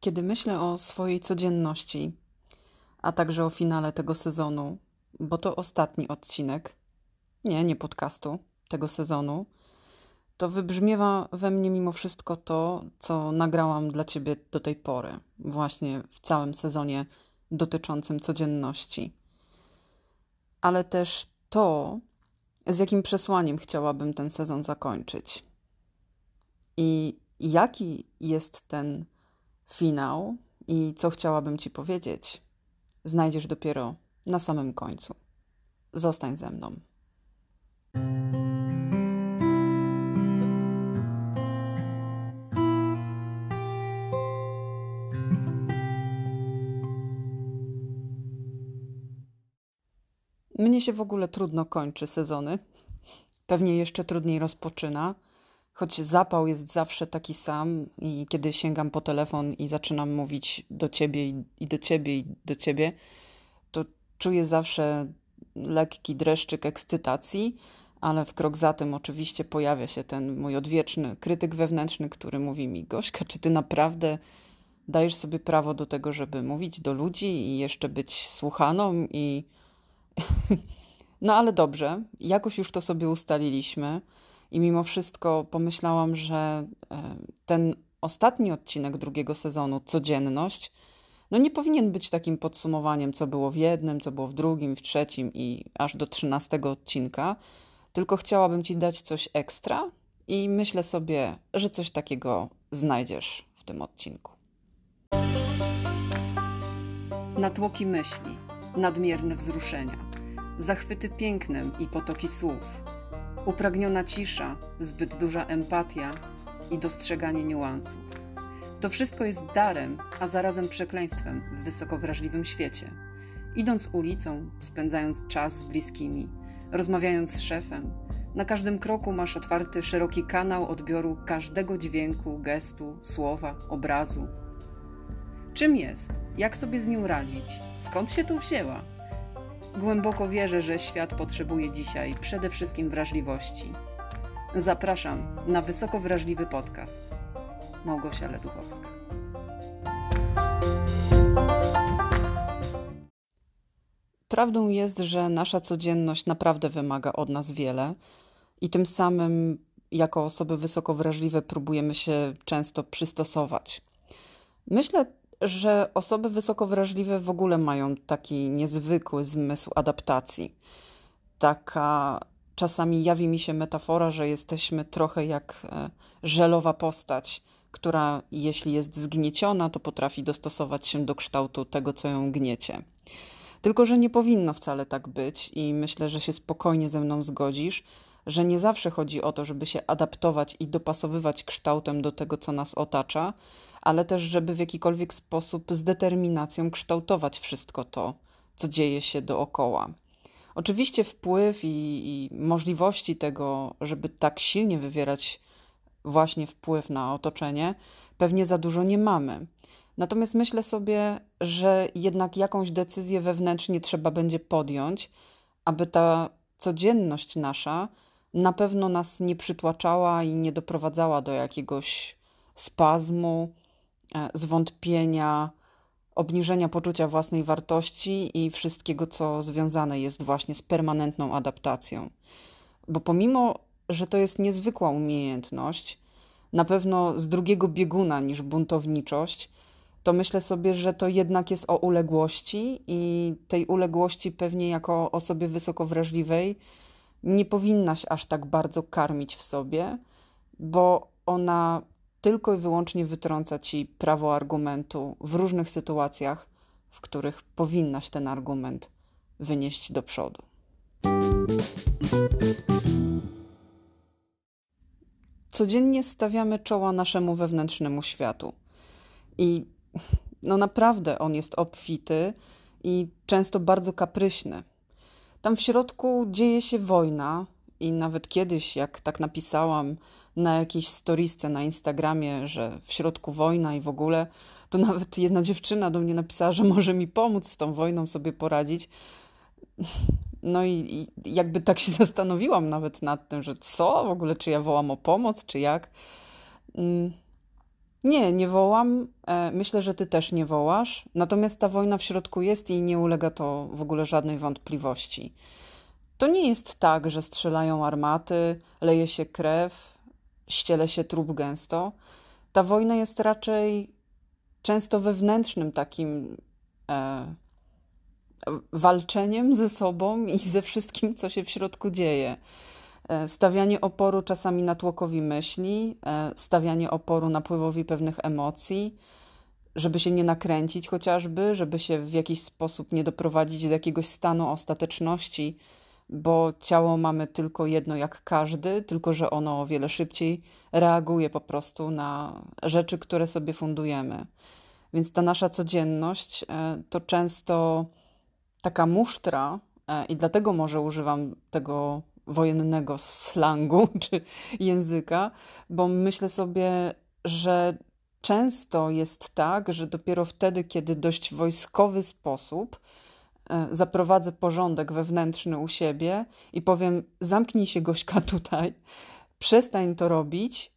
Kiedy myślę o swojej codzienności, a także o finale tego sezonu, bo to ostatni odcinek, nie, nie podcastu, tego sezonu, to wybrzmiewa we mnie mimo wszystko to, co nagrałam dla ciebie do tej pory, właśnie w całym sezonie dotyczącym codzienności. Ale też to, z jakim przesłaniem chciałabym ten sezon zakończyć. I jaki jest ten finał i co chciałabym Ci powiedzieć, znajdziesz dopiero na samym końcu. Zostań ze mną. Mnie się w ogóle trudno kończy sezony. Pewnie jeszcze trudniej rozpoczyna choć zapał jest zawsze taki sam i kiedy sięgam po telefon i zaczynam mówić do ciebie i, do ciebie i do ciebie, to czuję zawsze lekki dreszczyk ekscytacji, ale w krok za tym oczywiście pojawia się ten mój odwieczny krytyk wewnętrzny, który mówi mi: Gośka, czy ty naprawdę dajesz sobie prawo do tego, żeby mówić do ludzi i jeszcze być słuchaną i. no ale dobrze, jakoś już to sobie ustaliliśmy. I mimo wszystko pomyślałam, że e, ten ostatni odcinek drugiego sezonu, codzienność, no nie powinien być takim podsumowaniem, co było w jednym, co było w drugim, w trzecim i aż do trzynastego odcinka, tylko chciałabym Ci dać coś ekstra i myślę sobie, że coś takiego znajdziesz w tym odcinku. Natłoki myśli, nadmierne wzruszenia, zachwyty pięknem i potoki słów upragniona cisza, zbyt duża empatia i dostrzeganie niuansów. To wszystko jest darem, a zarazem przekleństwem w wysoko wrażliwym świecie. Idąc ulicą, spędzając czas z bliskimi, rozmawiając z szefem, na każdym kroku masz otwarty szeroki kanał odbioru każdego dźwięku, gestu, słowa, obrazu. Czym jest? Jak sobie z nią radzić? Skąd się tu wzięła? Głęboko wierzę, że świat potrzebuje dzisiaj przede wszystkim wrażliwości. Zapraszam na wysoko wrażliwy podcast. Małgosia Leduchowska. Prawdą jest, że nasza codzienność naprawdę wymaga od nas wiele i tym samym, jako osoby wysoko wrażliwe, próbujemy się często przystosować. Myślę że osoby wysoko wrażliwe w ogóle mają taki niezwykły zmysł adaptacji. Taka czasami jawi mi się metafora, że jesteśmy trochę jak e, żelowa postać, która jeśli jest zgnieciona, to potrafi dostosować się do kształtu tego, co ją gniecie. Tylko, że nie powinno wcale tak być i myślę, że się spokojnie ze mną zgodzisz, że nie zawsze chodzi o to, żeby się adaptować i dopasowywać kształtem do tego, co nas otacza, ale też, żeby w jakikolwiek sposób z determinacją kształtować wszystko to, co dzieje się dookoła. Oczywiście wpływ i, i możliwości tego, żeby tak silnie wywierać właśnie wpływ na otoczenie, pewnie za dużo nie mamy. Natomiast myślę sobie, że jednak jakąś decyzję wewnętrznie trzeba będzie podjąć, aby ta codzienność nasza na pewno nas nie przytłaczała i nie doprowadzała do jakiegoś spazmu, zwątpienia, obniżenia poczucia własnej wartości i wszystkiego, co związane jest właśnie z permanentną adaptacją. Bo pomimo, że to jest niezwykła umiejętność, na pewno z drugiego bieguna niż buntowniczość, to myślę sobie, że to jednak jest o uległości i tej uległości pewnie jako osobie wysoko wrażliwej nie powinnaś aż tak bardzo karmić w sobie, bo ona tylko i wyłącznie wytrąca ci prawo argumentu w różnych sytuacjach, w których powinnaś ten argument wynieść do przodu. Codziennie stawiamy czoła naszemu wewnętrznemu światu. I no naprawdę on jest obfity i często bardzo kapryśny. Tam w środku dzieje się wojna, i nawet kiedyś, jak tak napisałam, na jakiejś storisce na Instagramie, że w środku wojna i w ogóle, to nawet jedna dziewczyna do mnie napisała, że może mi pomóc z tą wojną sobie poradzić. No i, i jakby tak się zastanowiłam nawet nad tym, że co w ogóle, czy ja wołam o pomoc, czy jak. Mm. Nie, nie wołam. E, myślę, że ty też nie wołasz. Natomiast ta wojna w środku jest i nie ulega to w ogóle żadnej wątpliwości. To nie jest tak, że strzelają armaty, leje się krew, ściele się trup gęsto. Ta wojna jest raczej często wewnętrznym takim e, walczeniem ze sobą i ze wszystkim, co się w środku dzieje. E, stawianie oporu czasami natłokowi myśli, e, stawianie oporu napływowi pewnych emocji, żeby się nie nakręcić chociażby, żeby się w jakiś sposób nie doprowadzić do jakiegoś stanu ostateczności, bo ciało mamy tylko jedno jak każdy, tylko że ono o wiele szybciej reaguje po prostu na rzeczy, które sobie fundujemy. Więc ta nasza codzienność e, to często taka musztra, i dlatego może używam tego wojennego slangu czy języka, bo myślę sobie, że często jest tak, że dopiero wtedy, kiedy dość wojskowy sposób e, zaprowadzę porządek wewnętrzny u siebie i powiem: zamknij się, Gośka, tutaj, przestań to robić,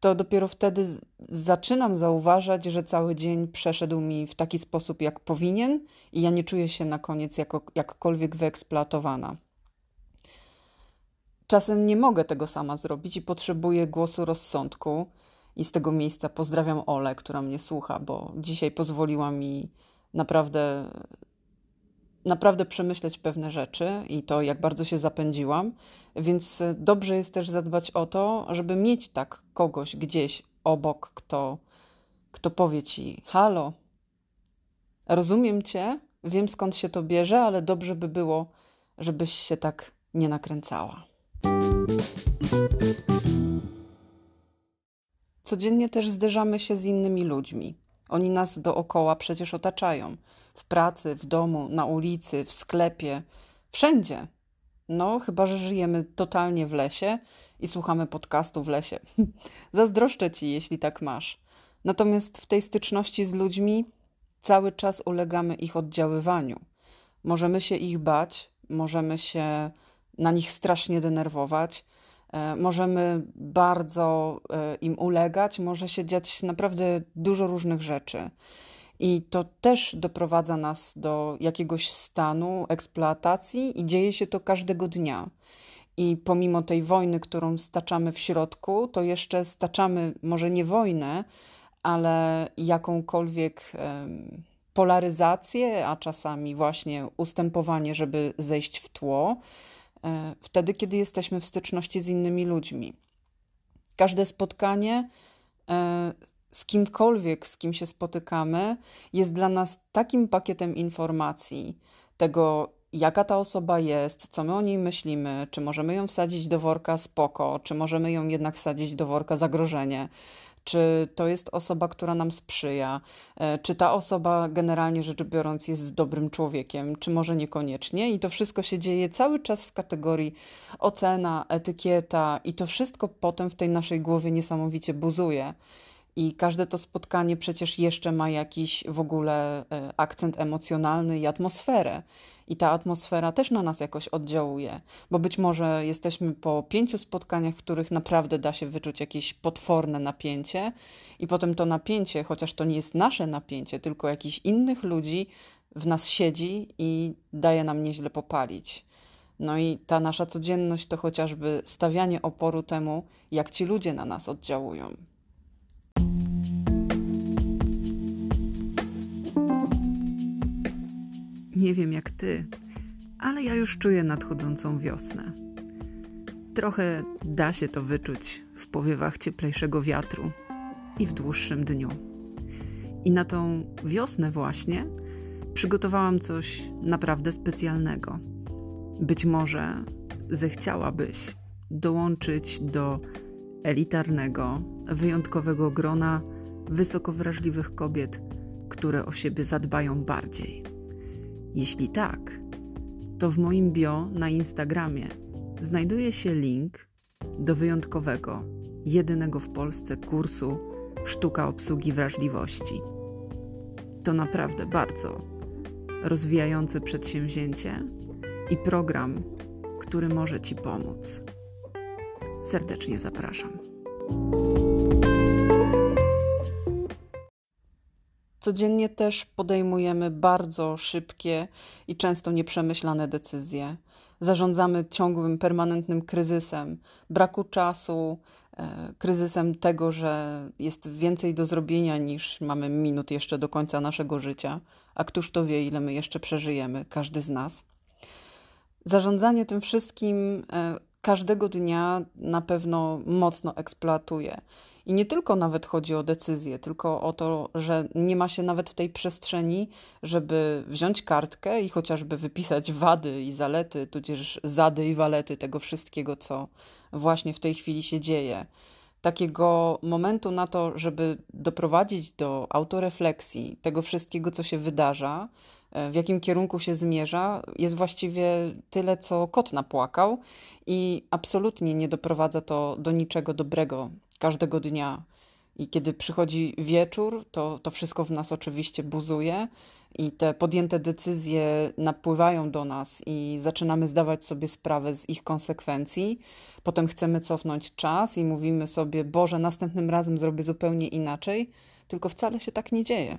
to dopiero wtedy zaczynam zauważać, że cały dzień przeszedł mi w taki sposób, jak powinien, i ja nie czuję się na koniec jako, jakkolwiek wyeksploatowana. Czasem nie mogę tego sama zrobić i potrzebuję głosu rozsądku. I z tego miejsca pozdrawiam Olę, która mnie słucha, bo dzisiaj pozwoliła mi naprawdę, naprawdę przemyśleć pewne rzeczy i to, jak bardzo się zapędziłam. Więc dobrze jest też zadbać o to, żeby mieć tak kogoś gdzieś obok, kto, kto powie ci: Halo, rozumiem cię, wiem skąd się to bierze, ale dobrze by było, żebyś się tak nie nakręcała. Codziennie też zderzamy się z innymi ludźmi. Oni nas dookoła przecież otaczają. W pracy, w domu, na ulicy, w sklepie, wszędzie. No, chyba że żyjemy totalnie w lesie i słuchamy podcastu w lesie. Zazdroszczę ci, jeśli tak masz. Natomiast w tej styczności z ludźmi cały czas ulegamy ich oddziaływaniu. Możemy się ich bać, możemy się na nich strasznie denerwować. E, możemy bardzo e, im ulegać, może się dziać naprawdę dużo różnych rzeczy. I to też doprowadza nas do jakiegoś stanu eksploatacji, i dzieje się to każdego dnia. I pomimo tej wojny, którą staczamy w środku, to jeszcze staczamy może nie wojnę, ale jakąkolwiek polaryzację, a czasami właśnie ustępowanie, żeby zejść w tło wtedy, kiedy jesteśmy w styczności z innymi ludźmi. Każde spotkanie e, z kimkolwiek, z kim się spotykamy, jest dla nas takim pakietem informacji tego, jaka ta osoba jest, co my o niej myślimy, czy możemy ją wsadzić do worka spoko, czy możemy ją jednak wsadzić do worka zagrożenie, czy to jest osoba, która nam sprzyja, e, czy ta osoba generalnie rzecz biorąc jest dobrym człowiekiem, czy może niekoniecznie. I to wszystko się dzieje cały czas w kategorii ocena, etykieta, i to wszystko potem w tej naszej głowie niesamowicie buzuje. I każde to spotkanie przecież jeszcze ma jakiś w ogóle e, akcent emocjonalny i atmosferę. I ta atmosfera też na nas jakoś oddziałuje, bo być może jesteśmy po pięciu spotkaniach, w których naprawdę da się wyczuć jakieś potworne napięcie, i potem to napięcie, chociaż to nie jest nasze napięcie, tylko jakichś innych ludzi, w nas siedzi i daje nam nieźle popalić. No i ta nasza codzienność to chociażby stawianie oporu temu, jak ci ludzie na nas oddziałują. Nie wiem jak ty, ale ja już czuję nadchodzącą wiosnę. Trochę da się to wyczuć w powiewach cieplejszego wiatru i w dłuższym dniu. I na tą wiosnę właśnie przygotowałam coś naprawdę specjalnego. Być może zechciałabyś dołączyć do elitarnego, wyjątkowego grona wysoko wrażliwych kobiet, które o siebie zadbają bardziej. Jeśli tak, to w moim bio na Instagramie znajduje się link do wyjątkowego, jedynego w Polsce kursu Sztuka obsługi wrażliwości. To naprawdę bardzo rozwijające przedsięwzięcie i program, który może Ci pomóc. Serdecznie zapraszam. Codziennie też podejmujemy bardzo szybkie i często nieprzemyślane decyzje. Zarządzamy ciągłym, permanentnym kryzysem braku czasu, e, kryzysem tego, że jest więcej do zrobienia niż mamy minut jeszcze do końca naszego życia, a któż to wie, ile my jeszcze przeżyjemy, każdy z nas. Zarządzanie tym wszystkim e, każdego dnia na pewno mocno eksploatuje. I nie tylko nawet chodzi o decyzję, tylko o to, że nie ma się nawet tej przestrzeni, żeby wziąć kartkę i chociażby wypisać wady i zalety, tudzież zady i walety tego wszystkiego, co właśnie w tej chwili się dzieje. Takiego momentu na to, żeby doprowadzić do autorefleksji tego wszystkiego, co się wydarza, E, w jakim kierunku się zmierza, jest właściwie tyle, co kot napłakał i absolutnie nie doprowadza to do niczego dobrego każdego dnia. I kiedy przychodzi wieczór, to, to wszystko w nas oczywiście buzuje i te podjęte decyzje napływają do nas i zaczynamy zdawać sobie sprawę z ich konsekwencji. Potem chcemy cofnąć czas i mówimy sobie: Boże, następnym razem zrobię zupełnie inaczej, tylko wcale się tak nie dzieje.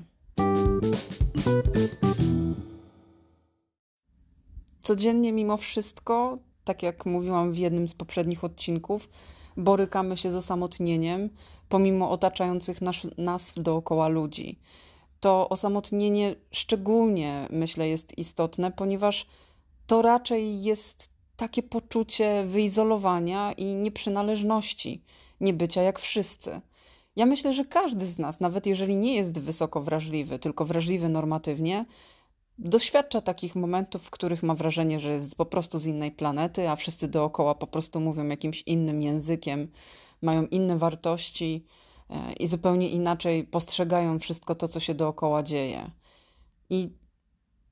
Codziennie, mimo wszystko, tak jak mówiłam w jednym z poprzednich odcinków, borykamy się z osamotnieniem, pomimo otaczających nas, nas dookoła ludzi. To osamotnienie szczególnie, myślę, jest istotne, ponieważ to raczej jest takie poczucie wyizolowania i nieprzynależności, niebycia jak wszyscy. Ja myślę, że każdy z nas, nawet jeżeli nie jest wysoko wrażliwy, tylko wrażliwy normatywnie, doświadcza takich momentów, w których ma wrażenie, że jest po prostu z innej planety, a wszyscy dookoła po prostu mówią jakimś innym językiem, mają inne wartości e, i zupełnie inaczej postrzegają wszystko to, co się dookoła dzieje. I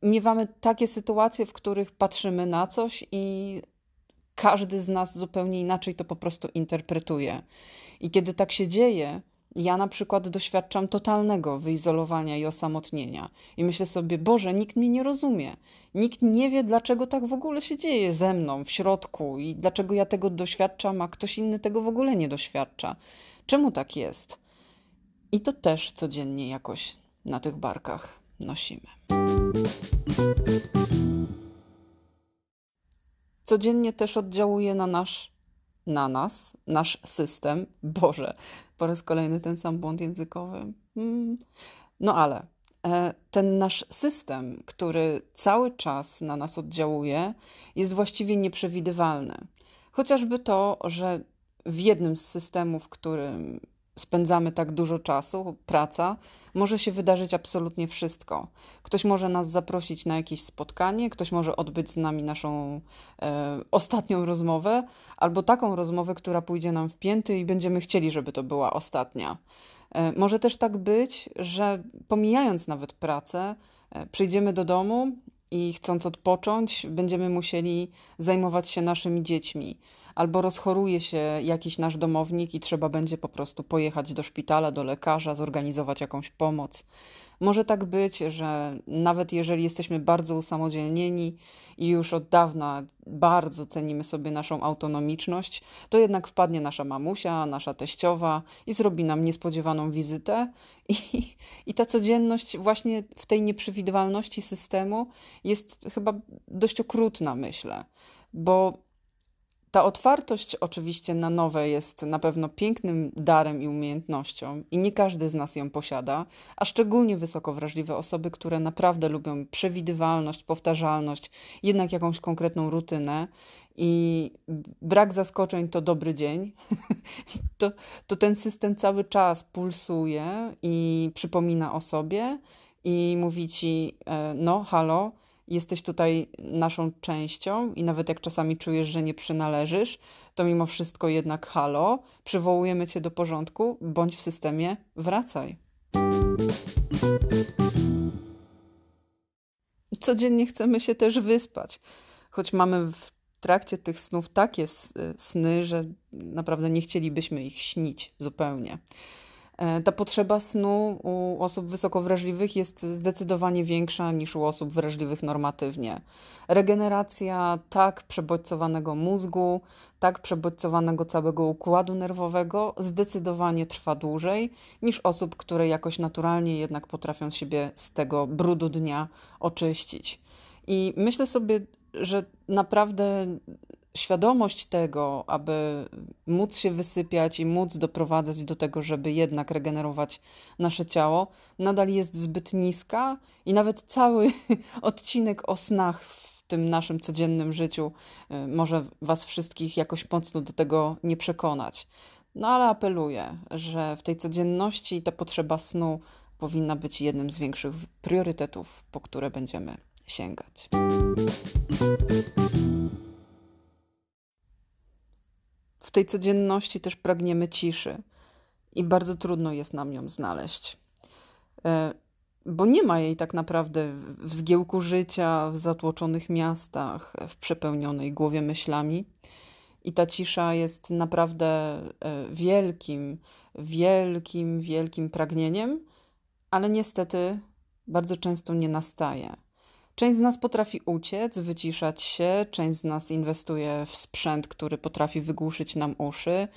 miewamy takie sytuacje, w których patrzymy na coś i każdy z nas zupełnie inaczej to po prostu interpretuje. I kiedy tak się dzieje, ja na przykład doświadczam totalnego wyizolowania i osamotnienia. I myślę sobie, Boże, nikt mnie nie rozumie. Nikt nie wie, dlaczego tak w ogóle się dzieje ze mną, w środku i dlaczego ja tego doświadczam, a ktoś inny tego w ogóle nie doświadcza. Czemu tak jest? I to też codziennie jakoś na tych barkach nosimy. Codziennie też oddziałuje na nasz na nas, nasz system. Boże, po raz kolejny ten sam błąd językowy. Mm. No ale e, ten nasz system, który cały czas na nas oddziałuje, jest właściwie nieprzewidywalny. Chociażby to, że w jednym z systemów, którym spędzamy tak dużo czasu, praca, może się wydarzyć absolutnie wszystko. Ktoś może nas zaprosić na jakieś spotkanie, ktoś może odbyć z nami naszą e, ostatnią rozmowę, albo taką rozmowę, która pójdzie nam w pięty i będziemy chcieli, żeby to była ostatnia. E, może też tak być, że pomijając nawet pracę, e, przyjdziemy do domu i chcąc odpocząć, będziemy musieli zajmować się naszymi dziećmi albo rozchoruje się jakiś nasz domownik i trzeba będzie po prostu pojechać do szpitala, do lekarza, zorganizować jakąś pomoc. Może tak być, że nawet jeżeli jesteśmy bardzo usamodzielnieni i już od dawna bardzo cenimy sobie naszą autonomiczność, to jednak wpadnie nasza mamusia, nasza teściowa i zrobi nam niespodziewaną wizytę. I, i ta codzienność, właśnie w tej nieprzewidywalności systemu, jest chyba dość okrutna, myślę, bo ta otwartość oczywiście na nowe jest na pewno pięknym darem i umiejętnością, i nie każdy z nas ją posiada, a szczególnie wysoko wrażliwe osoby, które naprawdę lubią przewidywalność, powtarzalność, jednak jakąś konkretną rutynę. I brak zaskoczeń to dobry dzień, to, to ten system cały czas pulsuje i przypomina o sobie i mówi ci: e, No, halo, jesteś tutaj naszą częścią i nawet jak czasami czujesz, że nie przynależysz, to mimo wszystko jednak halo, przywołujemy cię do porządku, bądź w systemie, wracaj. Codziennie chcemy się też wyspać, choć mamy w trakcie tych snów takie sny, że naprawdę nie chcielibyśmy ich śnić zupełnie. E, ta potrzeba snu u osób wysoko wrażliwych jest zdecydowanie większa niż u osób wrażliwych normatywnie. Regeneracja tak przebodźcowanego mózgu, tak przebodźcowanego całego układu nerwowego zdecydowanie trwa dłużej niż osób, które jakoś naturalnie jednak potrafią siebie z tego brudu dnia oczyścić. I myślę sobie, że naprawdę świadomość tego, aby móc się wysypiać i móc doprowadzać do tego, żeby jednak regenerować nasze ciało, nadal jest zbyt niska i nawet cały odcinek o snach w tym naszym codziennym życiu y, może Was wszystkich jakoś mocno do tego nie przekonać. No ale apeluję, że w tej codzienności ta potrzeba snu powinna być jednym z większych priorytetów, po które będziemy sięgać. W tej codzienności też pragniemy ciszy i bardzo trudno jest nam ją znaleźć. E, bo nie ma jej tak naprawdę w zgiełku życia, w zatłoczonych miastach, w przepełnionej głowie myślami. I ta cisza jest naprawdę e, wielkim, wielkim, wielkim pragnieniem, ale niestety bardzo często nie nastaje. Część z nas potrafi uciec, wyciszać się, część z nas inwestuje w sprzęt, który potrafi wygłuszyć nam uszy.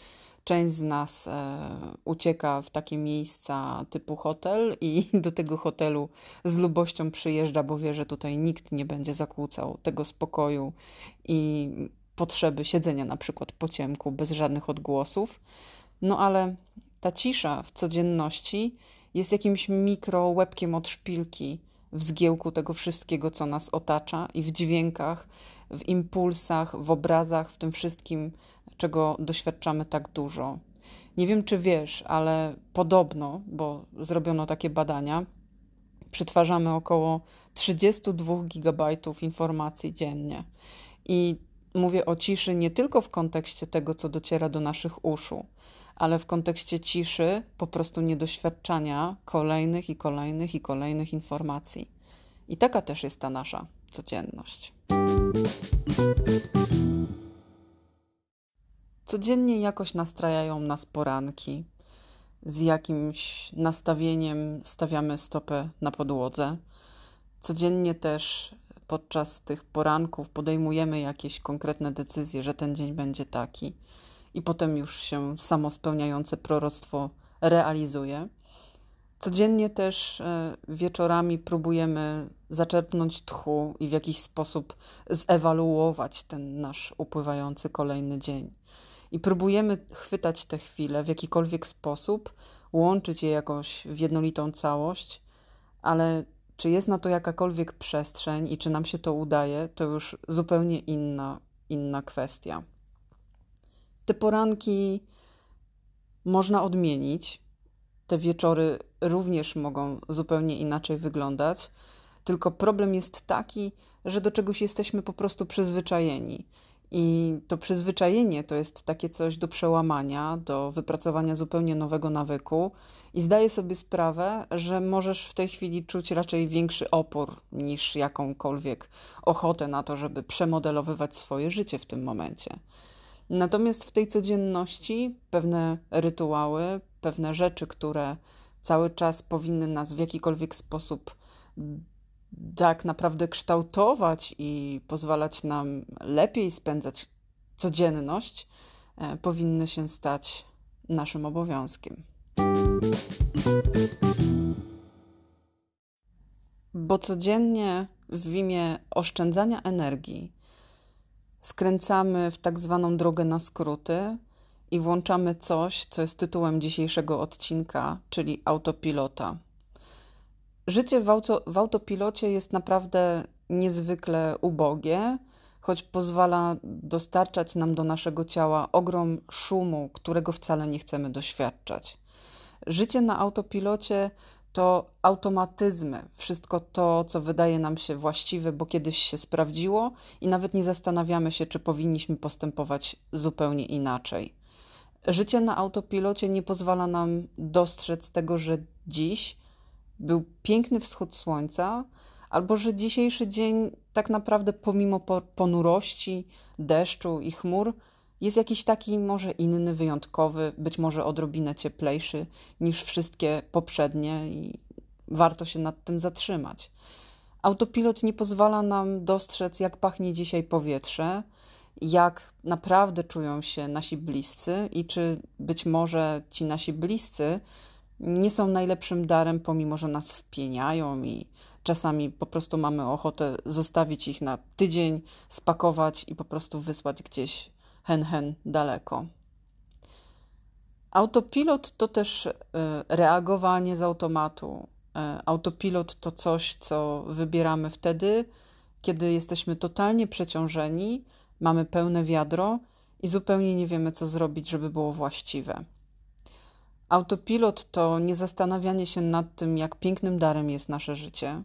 Część z nas e, ucieka w takie miejsca typu hotel i do tego hotelu z lubością przyjeżdża, bo wie, że tutaj nikt nie będzie zakłócał tego spokoju i potrzeby siedzenia na przykład po ciemku bez żadnych odgłosów. No ale ta cisza w codzienności jest jakimś mikro łebkiem od szpilki w zgiełku tego wszystkiego, co nas otacza i w dźwiękach, w impulsach, w obrazach, w tym wszystkim, czego doświadczamy tak dużo. Nie wiem, czy wiesz, ale podobno, bo zrobiono takie badania, przetwarzamy około 32 gigabajtów informacji dziennie. I mówię o ciszy nie tylko w kontekście tego, co dociera do naszych uszu, ale w kontekście ciszy po prostu niedoświadczania kolejnych i kolejnych i kolejnych informacji. I taka też jest ta nasza codzienność. Codziennie jakoś nastrajają nas poranki. Z jakimś nastawieniem stawiamy stopę na podłodze. Codziennie też podczas tych poranków podejmujemy jakieś konkretne decyzje, że ten dzień będzie taki i potem już się samo spełniające proroctwo realizuje. Codziennie też e, wieczorami próbujemy zaczerpnąć tchu i w jakiś sposób zewaluować ten nasz upływający kolejny dzień. I próbujemy chwytać te chwile w jakikolwiek sposób, łączyć je jakoś w jednolitą całość, ale czy jest na to jakakolwiek przestrzeń i czy nam się to udaje, to już zupełnie inna, inna kwestia. Te poranki można odmienić. Te wieczory również mogą zupełnie inaczej wyglądać. Tylko problem jest taki, że do czegoś jesteśmy po prostu przyzwyczajeni. I to przyzwyczajenie to jest takie coś do przełamania, do wypracowania zupełnie nowego nawyku. I zdaję sobie sprawę, że możesz w tej chwili czuć raczej większy opór niż jakąkolwiek ochotę na to, żeby przemodelowywać swoje życie w tym momencie. Natomiast w tej codzienności pewne rytuały, pewne rzeczy, które cały czas powinny nas w jakikolwiek sposób tak naprawdę kształtować i pozwalać nam lepiej spędzać codzienność, e, powinny się stać naszym obowiązkiem. Bo codziennie w imię oszczędzania energii skręcamy w tak zwaną drogę na skróty i włączamy coś, co jest tytułem dzisiejszego odcinka, czyli autopilota. Życie w, auto, w autopilocie jest naprawdę niezwykle ubogie, choć pozwala dostarczać nam do naszego ciała ogrom szumu, którego wcale nie chcemy doświadczać. Życie na autopilocie to automatyzmy, wszystko to, co wydaje nam się właściwe, bo kiedyś się sprawdziło, i nawet nie zastanawiamy się, czy powinniśmy postępować zupełnie inaczej. Życie na autopilocie nie pozwala nam dostrzec tego, że dziś był piękny wschód słońca, albo że dzisiejszy dzień tak naprawdę pomimo ponurości, deszczu i chmur jest jakiś taki może inny, wyjątkowy, być może odrobinę cieplejszy niż wszystkie poprzednie i warto się nad tym zatrzymać. Autopilot nie pozwala nam dostrzec, jak pachnie dzisiaj powietrze, jak naprawdę czują się nasi bliscy i czy być może ci nasi bliscy nie są najlepszym darem, pomimo że nas wpieniają i czasami po prostu mamy ochotę zostawić ich na tydzień, spakować i po prostu wysłać gdzieś hen hen daleko. Autopilot to też e, reagowanie z automatu. E, autopilot to coś, co wybieramy wtedy, kiedy jesteśmy totalnie przeciążeni, mamy pełne wiadro i zupełnie nie wiemy, co zrobić, żeby było właściwe. Autopilot to niezastanawianie się nad tym, jak pięknym darem jest nasze życie.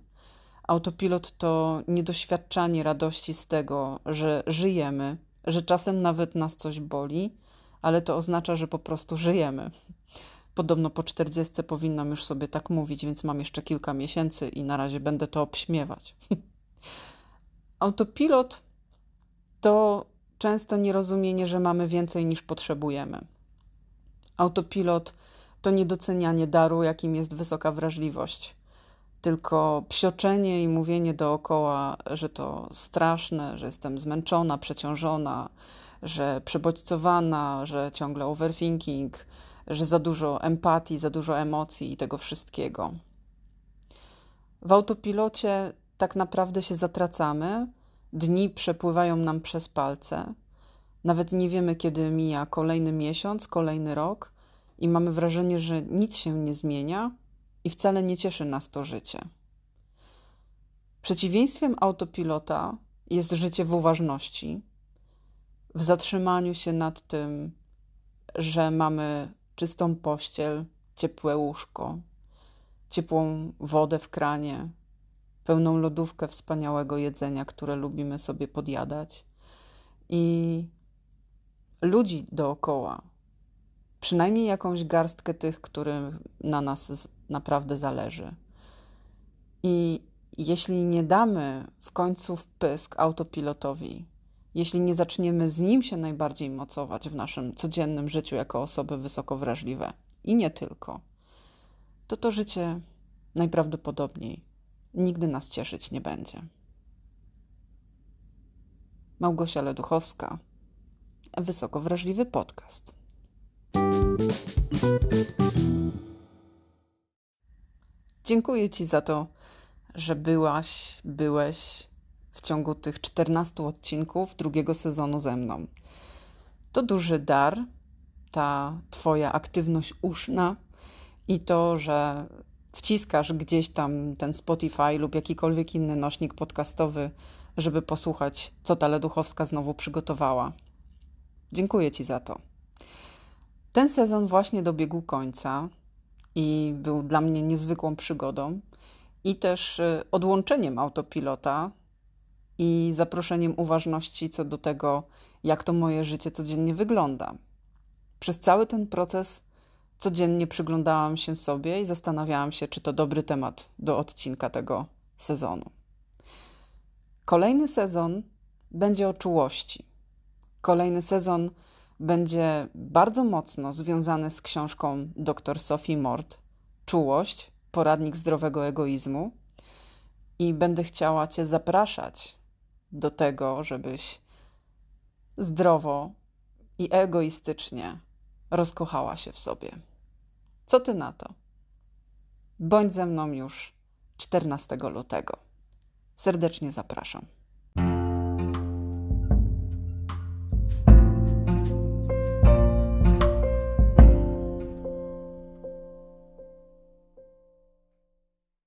Autopilot to niedoświadczanie radości z tego, że żyjemy, że czasem nawet nas coś boli, ale to oznacza, że po prostu żyjemy. Podobno po czterdziestce powinnam już sobie tak mówić, więc mam jeszcze kilka miesięcy i na razie będę to obśmiewać. Autopilot to często nierozumienie, że mamy więcej niż potrzebujemy. Autopilot to niedocenianie daru, jakim jest wysoka wrażliwość. Tylko psioczenie i mówienie dookoła, że to straszne, że jestem zmęczona, przeciążona, że przebodźcowana, że ciągle overthinking, że za dużo empatii, za dużo emocji i tego wszystkiego. W autopilocie tak naprawdę się zatracamy, dni przepływają nam przez palce. Nawet nie wiemy, kiedy mija kolejny miesiąc, kolejny rok, i mamy wrażenie, że nic się nie zmienia i wcale nie cieszy nas to życie. Przeciwieństwem autopilota jest życie w uważności, w zatrzymaniu się nad tym, że mamy czystą pościel, ciepłe łóżko, ciepłą wodę w kranie, pełną lodówkę wspaniałego jedzenia, które lubimy sobie podjadać i ludzi dookoła, przynajmniej jakąś garstkę tych, którym na nas naprawdę zależy. I jeśli nie damy w końcu wpysk autopilotowi, jeśli nie zaczniemy z nim się najbardziej mocować w naszym codziennym życiu jako osoby wysoko wrażliwe i nie tylko, to to życie najprawdopodobniej nigdy nas cieszyć nie będzie. Małgosia Leduchowska, wysoko wrażliwy podcast. Dziękuję Ci za to, że byłaś, byłeś w ciągu tych 14 odcinków drugiego sezonu ze mną. To duży dar, ta Twoja aktywność uszna i to, że wciskasz gdzieś tam ten Spotify lub jakikolwiek inny nośnik podcastowy, żeby posłuchać, co ta Leduchowska znowu przygotowała. Dziękuję Ci za to. Ten sezon właśnie dobiegł końca i był dla mnie niezwykłą przygodą i też y, odłączeniem autopilota i zaproszeniem uważności co do tego, jak to moje życie codziennie wygląda. Przez cały ten proces codziennie przyglądałam się sobie i zastanawiałam się, czy to dobry temat do odcinka tego sezonu. Kolejny sezon będzie o czułości. Kolejny sezon będzie bardzo mocno związany z książką dr Sophie Mort Czułość, poradnik zdrowego egoizmu. I będę chciała Cię zapraszać do tego, żebyś zdrowo i egoistycznie rozkochała się w sobie. Co ty na to? Bądź ze mną już 14 lutego. Serdecznie zapraszam.